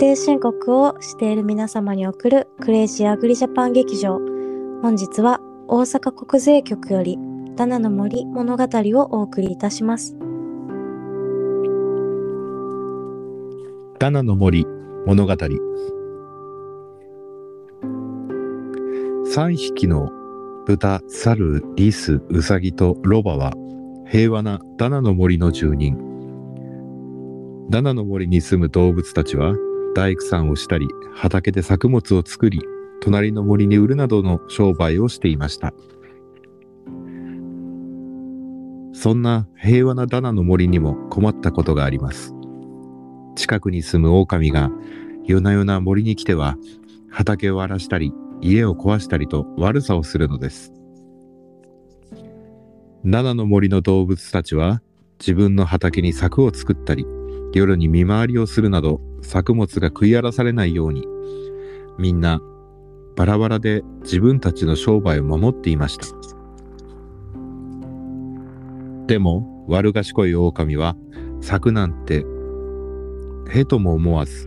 定申告をしている皆様に送るクレイジーアグリジャパン劇場。本日は大阪国税局よりダナの森物語をお送りいたします。ダナの森物語3匹の豚、猿、リス、ウサギとロバは平和なダナの森の住人。ダナの森に住む動物たちは大工さんをしたり畑で作物を作り隣の森に売るなどの商売をしていました。そんな平和なダナの森にも困ったことがあります。近くに住む狼が夜な夜な森に来ては畑を荒らしたり家を壊したりと悪さをするのです。七の森の動物たちは自分の畑に柵を作ったり夜に見回りをするなど作物が食い荒らされないようにみんなバラバラで自分たちの商売を守っていました。でも悪賢い狼は柵なんてへとも思わず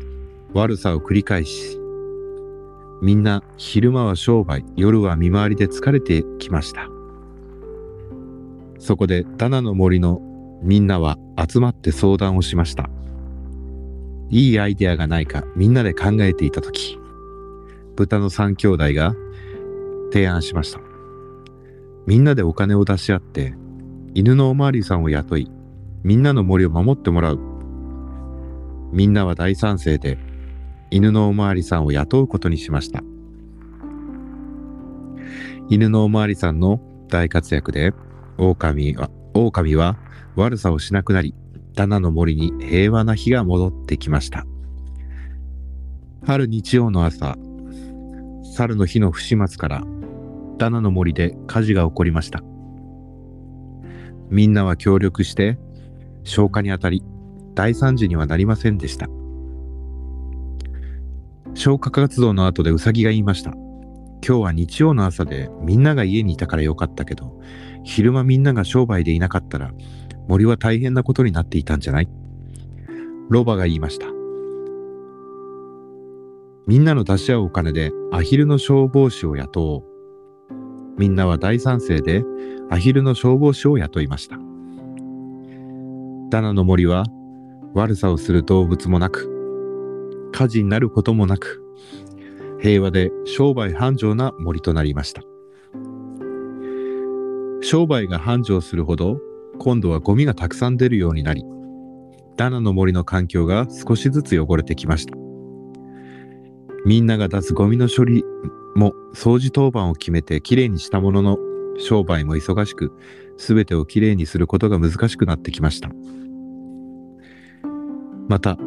悪さを繰り返しみんな昼間は商売夜は見回りで疲れてきましたそこでダナの森のみんなは集まって相談をしましたいいアイデアがないかみんなで考えていた時豚の三兄弟が提案しましたみんなでお金を出し合って犬のおまわりさんを雇いみんなの森を守ってもらうみんなは大賛成で犬のおまわりさんを雇うことにしました。犬のおまわりさんの大活躍で、狼は、狼は悪さをしなくなり、ダナの森に平和な日が戻ってきました。ある日曜の朝、猿の日の不始末から、ダナの森で火事が起こりました。みんなは協力して、消火にあたり、大惨事にはなりませんでした。消火活動の後でウサギが言いました。今日は日曜の朝でみんなが家にいたからよかったけど、昼間みんなが商売でいなかったら森は大変なことになっていたんじゃない？ロバが言いました。みんなの出し合うお金でアヒルの消防士を雇おう。みんなは大賛成でアヒルの消防士を雇いました。ダナの森は悪さをする動物もなく、火事になることもなく、平和で商売繁盛な森となりました。商売が繁盛するほど、今度はゴミがたくさん出るようになり、ダナの森の環境が少しずつ汚れてきました。みんなが出すゴミの処理も掃除当番を決めてきれいにしたものの、商売も忙しく、すべてをきれいにすることが難しくなってきました。また、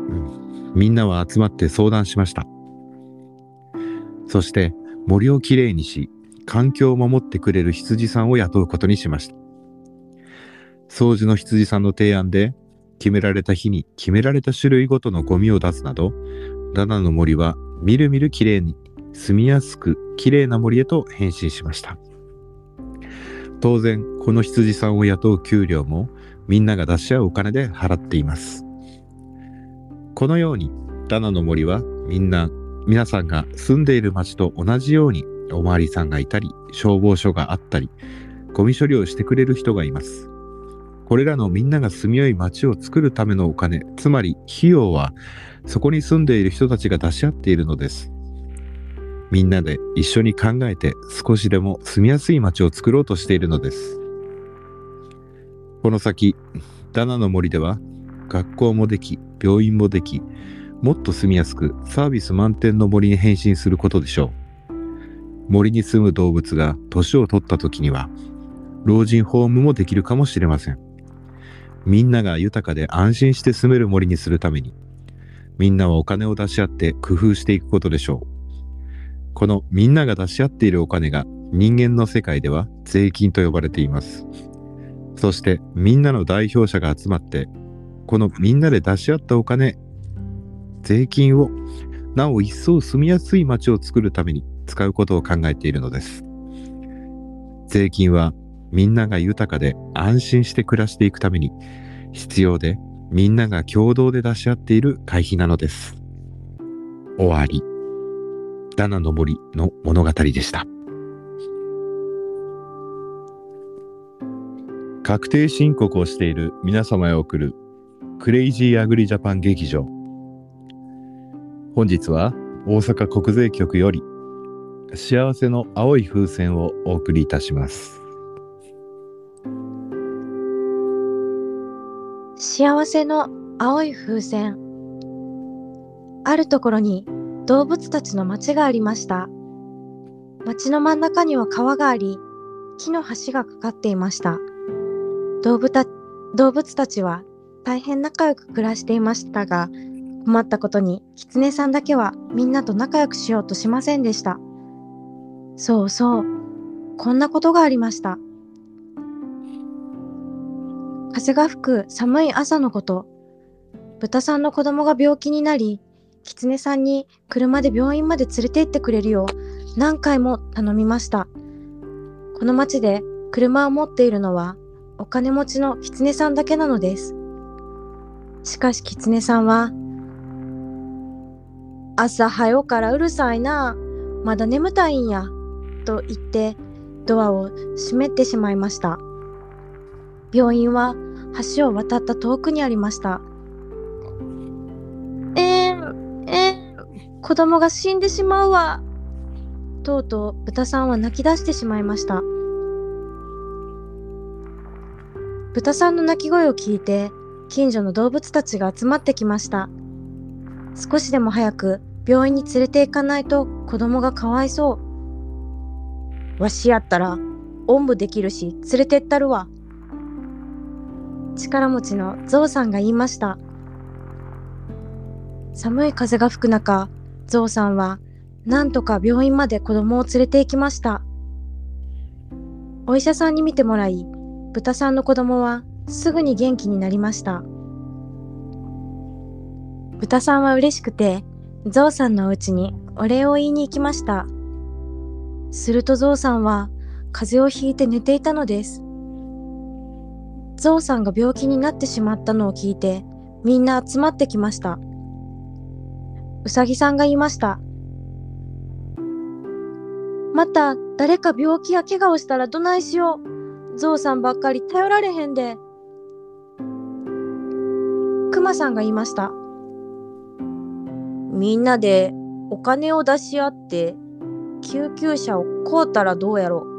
みんなは集まって相談しました。そして森をきれいにし、環境を守ってくれる羊さんを雇うことにしました。掃除の羊さんの提案で、決められた日に決められた種類ごとのゴミを出すなど、ダナの森はみるみるきれいに、住みやすくきれいな森へと変身しました。当然、この羊さんを雇う給料もみんなが出し合うお金で払っています。このようにダナの森はみんな皆さんが住んでいる町と同じようにおまわりさんがいたり消防署があったりゴミ処理をしてくれる人がいます。これらのみんなが住みよい町を作るためのお金つまり費用はそこに住んでいる人たちが出し合っているのです。みんなで一緒に考えて少しでも住みやすい町を作ろうとしているのです。この先ダナの森では学校もでき病院もできもっと住みやすくサービス満点の森に変身することでしょう。森に住む動物が年を取った時には老人ホームもできるかもしれません。みんなが豊かで安心して住める森にするためにみんなはお金を出し合って工夫していくことでしょう。このみんなが出し合っているお金が人間の世界では税金と呼ばれています。そしてみんなの代表者が集まってこのみんなで出し合ったお金、税金をなお一層住みやすい街を作るために使うことを考えているのです。税金はみんなが豊かで安心して暮らしていくために必要でみんなが共同で出し合っている会費なのです。終わり。ダナの森の物語でした。確定申告をしている皆様へ送るクレイジーアグリジャパン劇場。本日は大阪国税局より幸せの青い風船をお送りいたします。幸せの青い風船。あるところに動物たちの町がありました。町の真ん中には川があり、木の橋がかかっていました。動物た動物たちは大変仲良く暮らしていましたが、困ったことに狐さんだけはみんなと仲良くしようとしませんでした。そうそう、こんなことがありました。風が吹く寒い朝のこと、豚さんの子供が病気になり、狐さんに車で病院まで連れて行ってくれるよう何回も頼みました。この町で車を持っているのはお金持ちの狐さんだけなのです。しかし狐さんは、朝早うからうるさいな。まだ眠たいんや。と言ってドアを閉めてしまいました。病院は橋を渡った遠くにありました。えー、えー、子供が死んでしまうわ。とうとう豚さんは泣き出してしまいました。豚さんの泣き声を聞いて近所の動物たちが集まってきました。少しでも早く病院に連れて行かないと子供がかわいそう。わしやったらおんぶできるし連れてったるわ。力持ちのゾウさんが言いました。寒い風が吹く中、ゾウさんはなんとか病院まで子供を連れて行きました。お医者さんに見てもらい、豚さんの子供はすぐに元気になりました。豚さんは嬉しくて、ゾウさんのお家にお礼を言いに行きました。するとゾウさんは風邪をひいて寝ていたのです。ゾウさんが病気になってしまったのを聞いて、みんな集まってきました。うさぎさんが言いました。また誰か病気や怪我をしたらどないしよう。ゾウさんばっかり頼られへんで。クマさんが言いました。みんなでお金を出し合って救急車を買うたらどうやろう。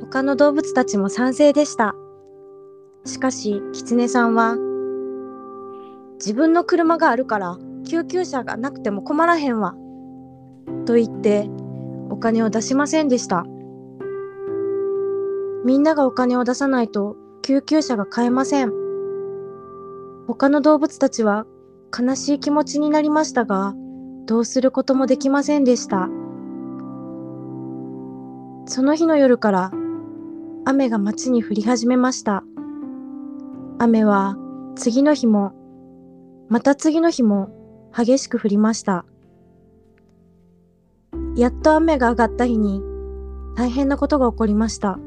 他の動物たちも賛成でした。しかし、キツネさんは、自分の車があるから救急車がなくても困らへんわ。と言って、お金を出しませんでした。みんながお金を出さないと救急車が買えません。他の動物たちは悲しい気持ちになりましたが、どうすることもできませんでした。その日の夜から雨が街に降り始めました。雨は次の日も、また次の日も激しく降りました。やっと雨が上がった日に大変なことが起こりました。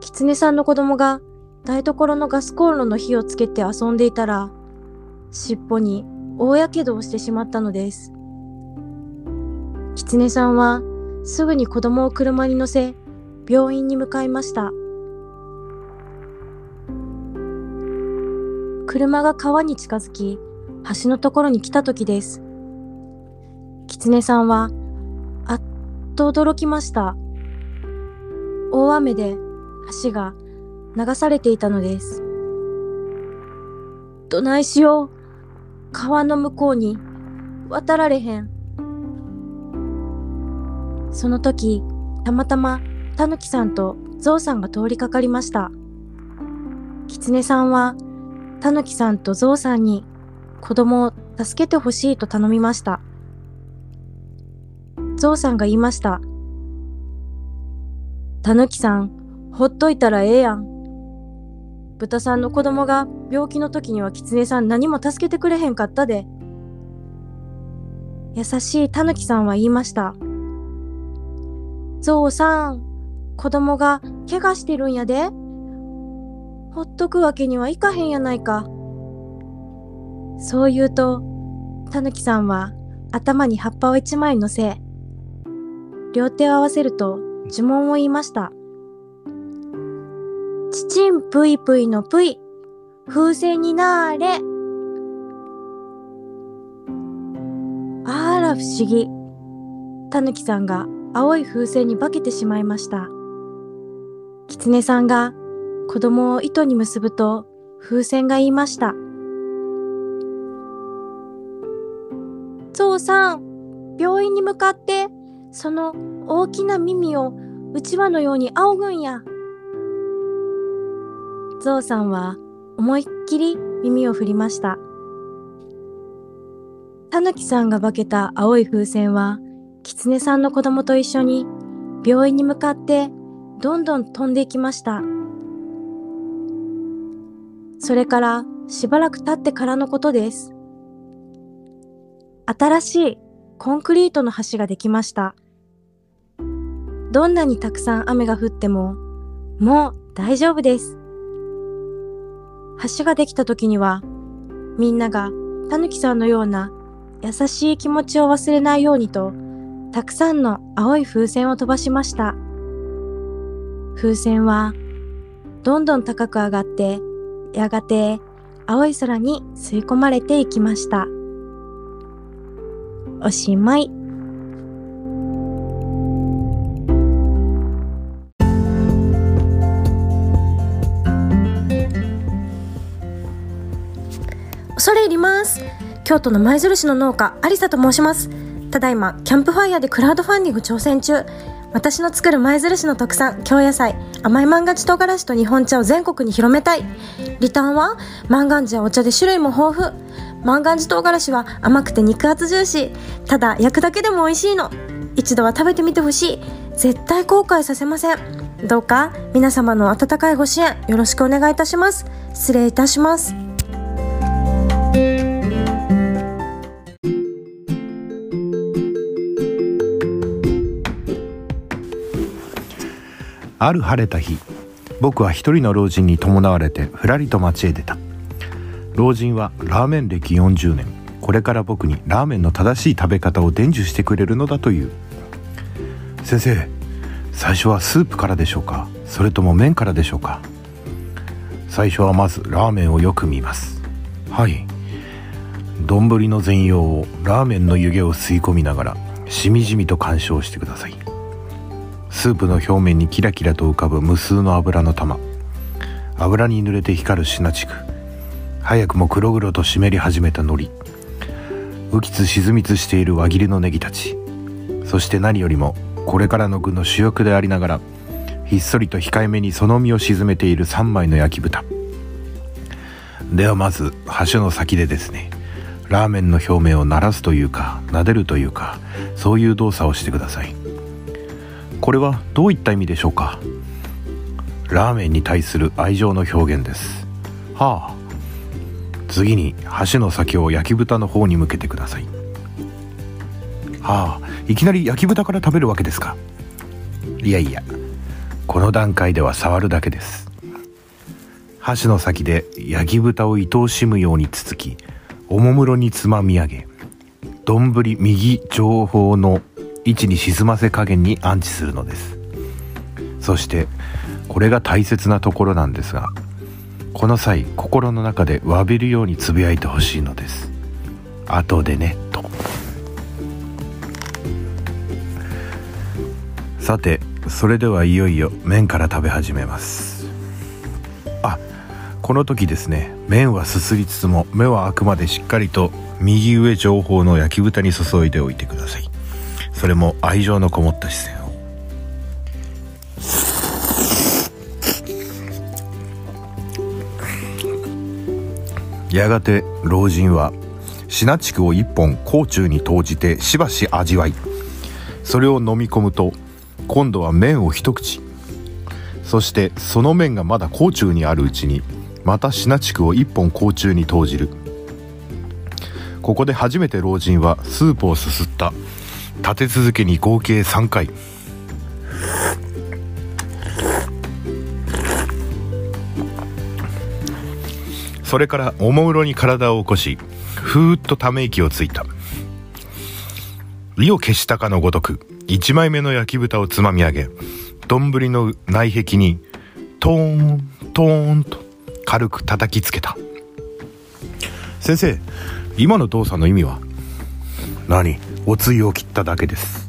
狐さんの子供が台所のガスコンロの火をつけて遊んでいたら、尻尾に大やけどをしてしまったのです。狐さんはすぐに子供を車に乗せ、病院に向かいました。車が川に近づき、橋のところに来た時です。狐さんは、あっと驚きました。大雨で橋が流されていたのです。どないしよう。川の向こうに渡られへん。その時、たまたまたぬきさんとゾウさんが通りかかりました。キツネさんはたぬきさんとゾウさんに子供を助けてほしいと頼みました。ゾウさんが言いました。たぬきさん、ほっといたらええやん。豚さんの子供が病気の時にはキツネさん何も助けてくれへんかったで。優しいたぬきさんは言いました。ゾウさん、子供が怪我してるんやで。ほっとくわけにはいかへんやないか。そう言うと、たぬきさんは頭に葉っぱを一枚乗せ、両手を合わせると呪文を言いました。ちちんぷいぷいのぷい、風船になーれ。あら不思議。たぬきさんが青い風船に化けてしまいました。きつねさんが子供を糸に結ぶと風船が言いました。ゾウさん、病院に向かって、その大きな耳をうちわのように仰ぐんや。ゾウさんは思いっきり耳を振りました。たぬきさんが化けた青い風船は、きつねさんの子供と一緒に病院に向かってどんどん飛んでいきました。それからしばらく経ってからのことです。新しいコンクリートの橋ができました。どんなにたくさん雨が降っても、もう大丈夫です。橋ができた時には、みんながたぬきさんのような優しい気持ちを忘れないようにと、たくさんの青い風船を飛ばしました。風船は、どんどん高く上がって、やがて青い空に吸い込まれていきました。おしまい。ます。京都の舞鶴市の農家、有沙と申します。ただいま、キャンプファイヤーでクラウドファンディング挑戦中。私の作る舞鶴市の特産、京野菜、甘い万願寺唐辛子と日本茶を全国に広めたい。リターンは、万願寺やお茶で種類も豊富。万願寺唐辛子は甘くて肉厚ジューシー。ただ、焼くだけでも美味しいの。一度は食べてみてほしい。絶対後悔させません。どうか、皆様の温かいご支援、よろしくお願いいたします。失礼いたします。ある晴れた日僕は一人の老人に伴われてふらりと町へ出た。老人はラーメン歴40年。これから僕にラーメンの正しい食べ方を伝授してくれるのだという。先生最初はスープからでしょうか？それとも麺からでしょうか？最初はまずラーメンをよく見ます。はい。丼の全容をラーメンの湯気を吸い込みながらしみじみと鑑賞してください。スープの表面にキラキラと浮かぶ無数の油の玉。油に濡れて光るシナチク。早くも黒々と湿り始めた海苔。浮きつ沈みつしている輪切りのネギたち。そして何よりもこれからの具の主役でありながらひっそりと控えめにその身を沈めている3枚の焼き豚。ではまず箸の先でですね。ラーメンの表面を鳴らすというか撫でるというかそういう動作をしてください。これはどういった意味でしょうか？ラーメンに対する愛情の表現です。はあ。次に箸の先を焼き豚の方に向けてください。はあ。いきなり焼き豚から食べるわけですか？いやいや。この段階では触るだけです。箸の先で焼き豚を愛おしむようにつつきおもむろにつまみ上げ丼右上方の位置に沈ませ加減に安置するのです。そしてこれが大切なところなんですがこの際心の中で詫びるようにつぶやいてほしいのです。後でねと。さてそれではいよいよ麺から食べ始めます。あこの時ですね麺はすすりつつも目はあくまでしっかりと右上上方の焼き豚に注いでおいてください。それも愛情のこもった視線を。やがて老人はシナチクを一本甲中に投じてしばし味わい。それを飲み込むと今度は麺を一口。そしてその麺がまだ甲中にあるうちにまたシナチクを一本甲中に投じる。ここで初めて老人はスープをすすった。立て続けに合計3回。それからおもむろに体を起こしふーっとため息をついた。意を消したかのごとく一枚目の焼き豚をつまみ上げ丼の内壁にトーントーンと軽く叩きつけた。先生今の動作の意味は？何？おつゆを切っただけです。